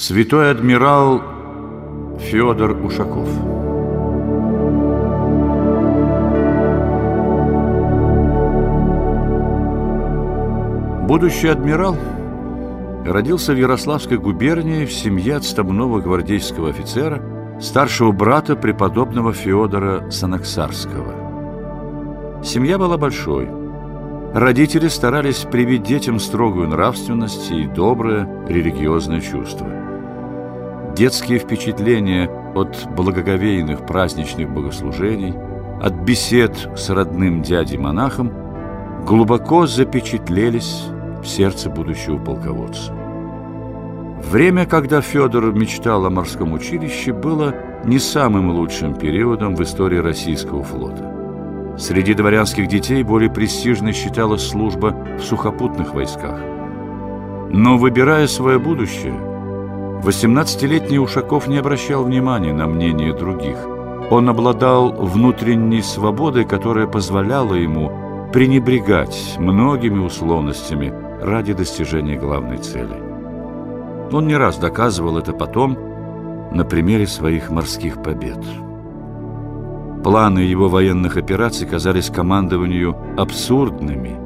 Святой адмирал Федор Ушаков Будущий адмирал родился в Ярославской губернии в семье отставного гвардейского офицера, старшего брата преподобного Федора Санаксарского. Семья была большой. Родители старались привить детям строгую нравственность и доброе религиозное чувство. Детские впечатления от благоговейных праздничных богослужений, от бесед с родным дядей-монахом глубоко запечатлелись в сердце будущего полководца. Время, когда Федор мечтал о морском училище, было не самым лучшим периодом в истории российского флота. Среди дворянских детей более престижной считалась служба в сухопутных войсках. Но, выбирая свое будущее, 18-летний Ушаков не обращал внимания на мнение других. Он обладал внутренней свободой, которая позволяла ему пренебрегать многими условностями ради достижения главной цели. Он не раз доказывал это потом на примере своих морских побед. Планы его военных операций казались командованию абсурдными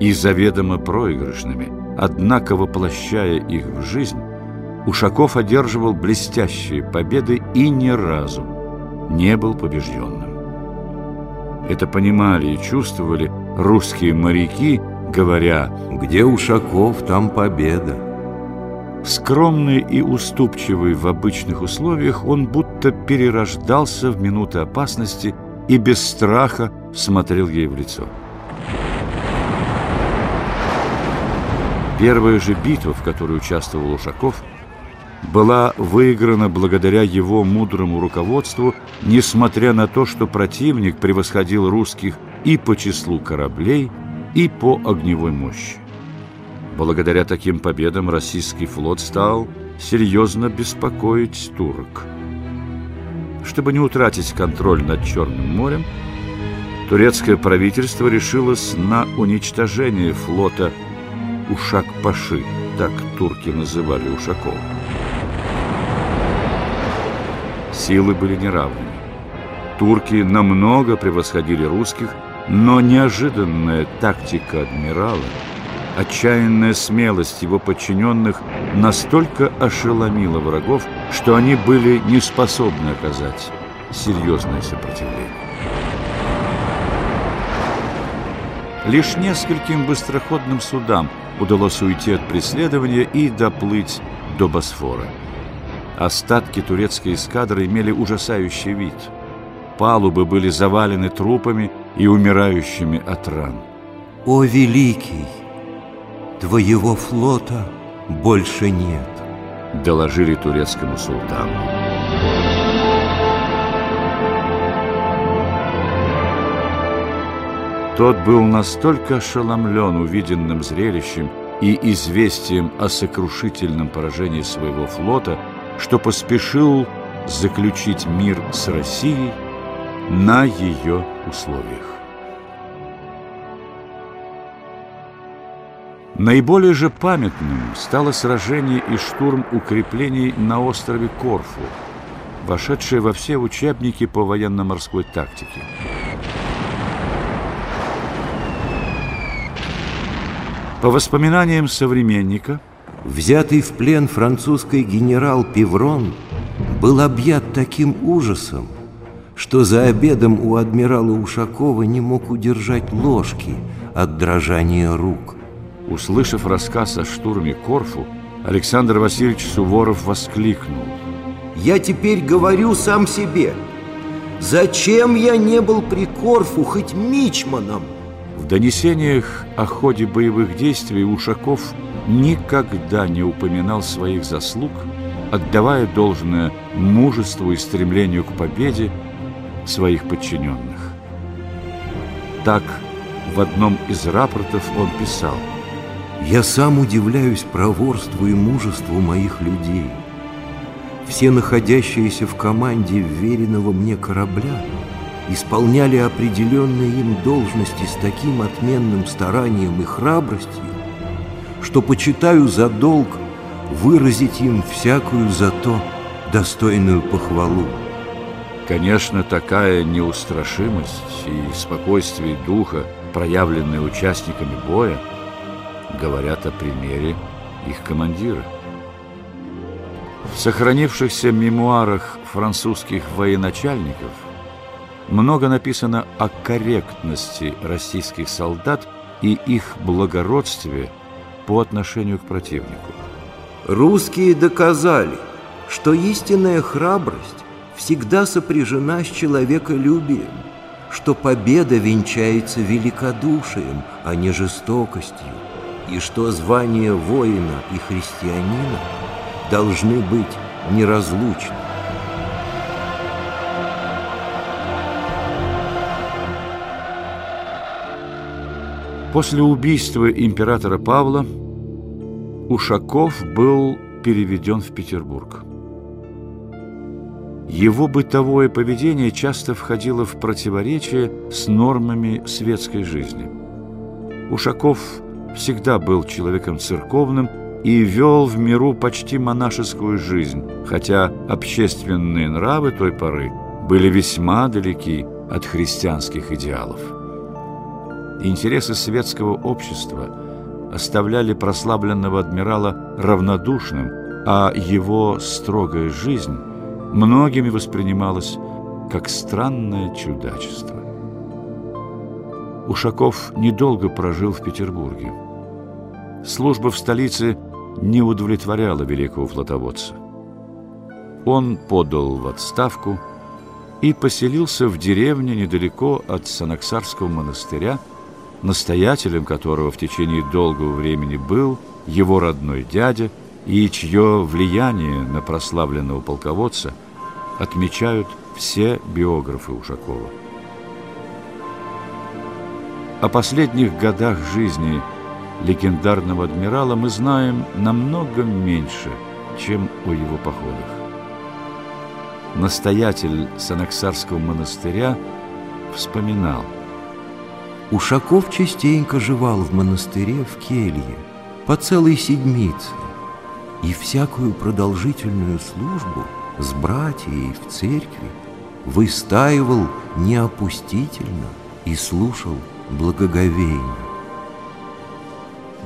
и заведомо проигрышными, однако, воплощая их в жизнь, Ушаков одерживал блестящие победы и ни разу не был побежденным. Это понимали и чувствовали русские моряки, говоря «Где Ушаков, там победа». Скромный и уступчивый в обычных условиях, он будто перерождался в минуты опасности и без страха смотрел ей в лицо. Первая же битва, в которой участвовал Ушаков, была выиграна благодаря его мудрому руководству, несмотря на то, что противник превосходил русских и по числу кораблей, и по огневой мощи. Благодаря таким победам российский флот стал серьезно беспокоить турок. Чтобы не утратить контроль над Черным морем, турецкое правительство решилось на уничтожение флота Ушак-Паши, так турки называли Ушакова. Силы были неравными. Турки намного превосходили русских, но неожиданная тактика адмирала, отчаянная смелость его подчиненных настолько ошеломила врагов, что они были не способны оказать серьезное сопротивление. Лишь нескольким быстроходным судам удалось уйти от преследования и доплыть до Босфора. Остатки турецкой эскадры имели ужасающий вид. Палубы были завалены трупами и умирающими от ран. «О, великий! Твоего флота больше нет!» Доложили турецкому султану. Тот был настолько ошеломлен увиденным зрелищем и известием о сокрушительном поражении своего флота, что поспешил заключить мир с Россией на ее условиях. Наиболее же памятным стало сражение и штурм укреплений на острове Корфу, вошедшее во все учебники по военно-морской тактике. По воспоминаниям современника, взятый в плен французский генерал Певрон был объят таким ужасом, что за обедом у адмирала Ушакова не мог удержать ложки от дрожания рук. Услышав рассказ о штурме Корфу, Александр Васильевич Суворов воскликнул. «Я теперь говорю сам себе, зачем я не был при Корфу хоть мичманом?» В донесениях о ходе боевых действий Ушаков никогда не упоминал своих заслуг, отдавая должное мужеству и стремлению к победе своих подчиненных. Так, в одном из рапортов он писал «Я сам удивляюсь проворству и мужеству моих людей. Все находящиеся в команде веренного мне корабля исполняли определенные им должности с таким отменным старанием и храбростью, что почитаю за долг выразить им всякую за то достойную похвалу. Конечно, такая неустрашимость и спокойствие духа, проявленные участниками боя, говорят о примере их командира. В сохранившихся мемуарах французских военачальников много написано о корректности российских солдат и их благородстве по отношению к противнику. Русские доказали, что истинная храбрость всегда сопряжена с человеколюбием, что победа венчается великодушием, а не жестокостью, и что звание воина и христианина должны быть неразлучны. После убийства императора Павла Ушаков был переведен в Петербург. Его бытовое поведение часто входило в противоречие с нормами светской жизни. Ушаков всегда был человеком церковным и вел в миру почти монашескую жизнь, хотя общественные нравы той поры были весьма далеки от христианских идеалов. Интересы светского общества – оставляли прославленного адмирала равнодушным, а его строгая жизнь многими воспринималась как странное чудачество. Ушаков недолго прожил в Петербурге. Служба в столице не удовлетворяла великого флотоводца. Он подал в отставку и поселился в деревне недалеко от Санаксарского монастыря, настоятелем которого в течение долгого времени был его родной дядя, и чье влияние на прославленного полководца отмечают все биографы Ушакова. О последних годах жизни легендарного адмирала мы знаем намного меньше, чем о его походах. Настоятель Санаксарского монастыря вспоминал – Ушаков частенько жевал в монастыре в келье по целой седмице и всякую продолжительную службу с братьей в церкви выстаивал неопустительно и слушал благоговейно.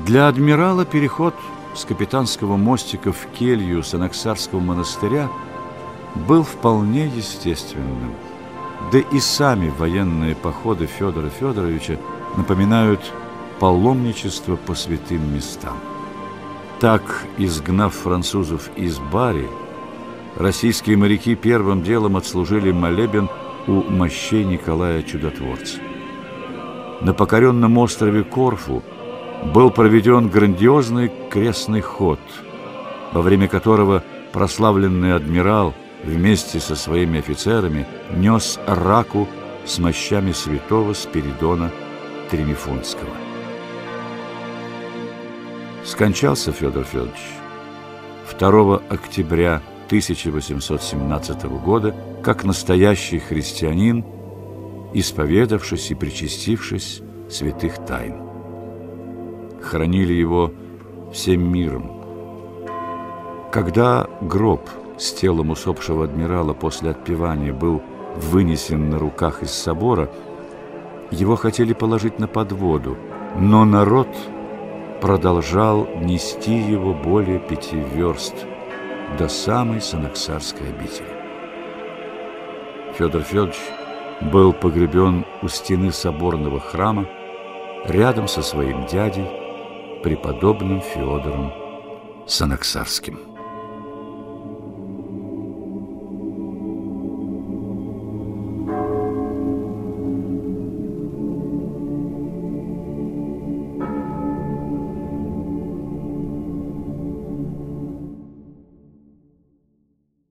Для адмирала переход с капитанского мостика в келью Санаксарского монастыря был вполне естественным – да и сами военные походы Федора Федоровича напоминают паломничество по святым местам. Так, изгнав французов из Бари, российские моряки первым делом отслужили молебен у мощей Николая Чудотворца. На покоренном острове Корфу был проведен грандиозный крестный ход, во время которого прославленный адмирал вместе со своими офицерами нес раку с мощами святого Спиридона Тремифонского. Скончался Федор Федорович 2 октября 1817 года как настоящий христианин, исповедавшись и причастившись святых тайн. Хранили его всем миром. Когда гроб – с телом усопшего адмирала после отпевания был вынесен на руках из собора, его хотели положить на подводу, но народ продолжал нести его более пяти верст до самой Санаксарской обители. Федор Федорович был погребен у стены соборного храма рядом со своим дядей, преподобным Федором Санаксарским.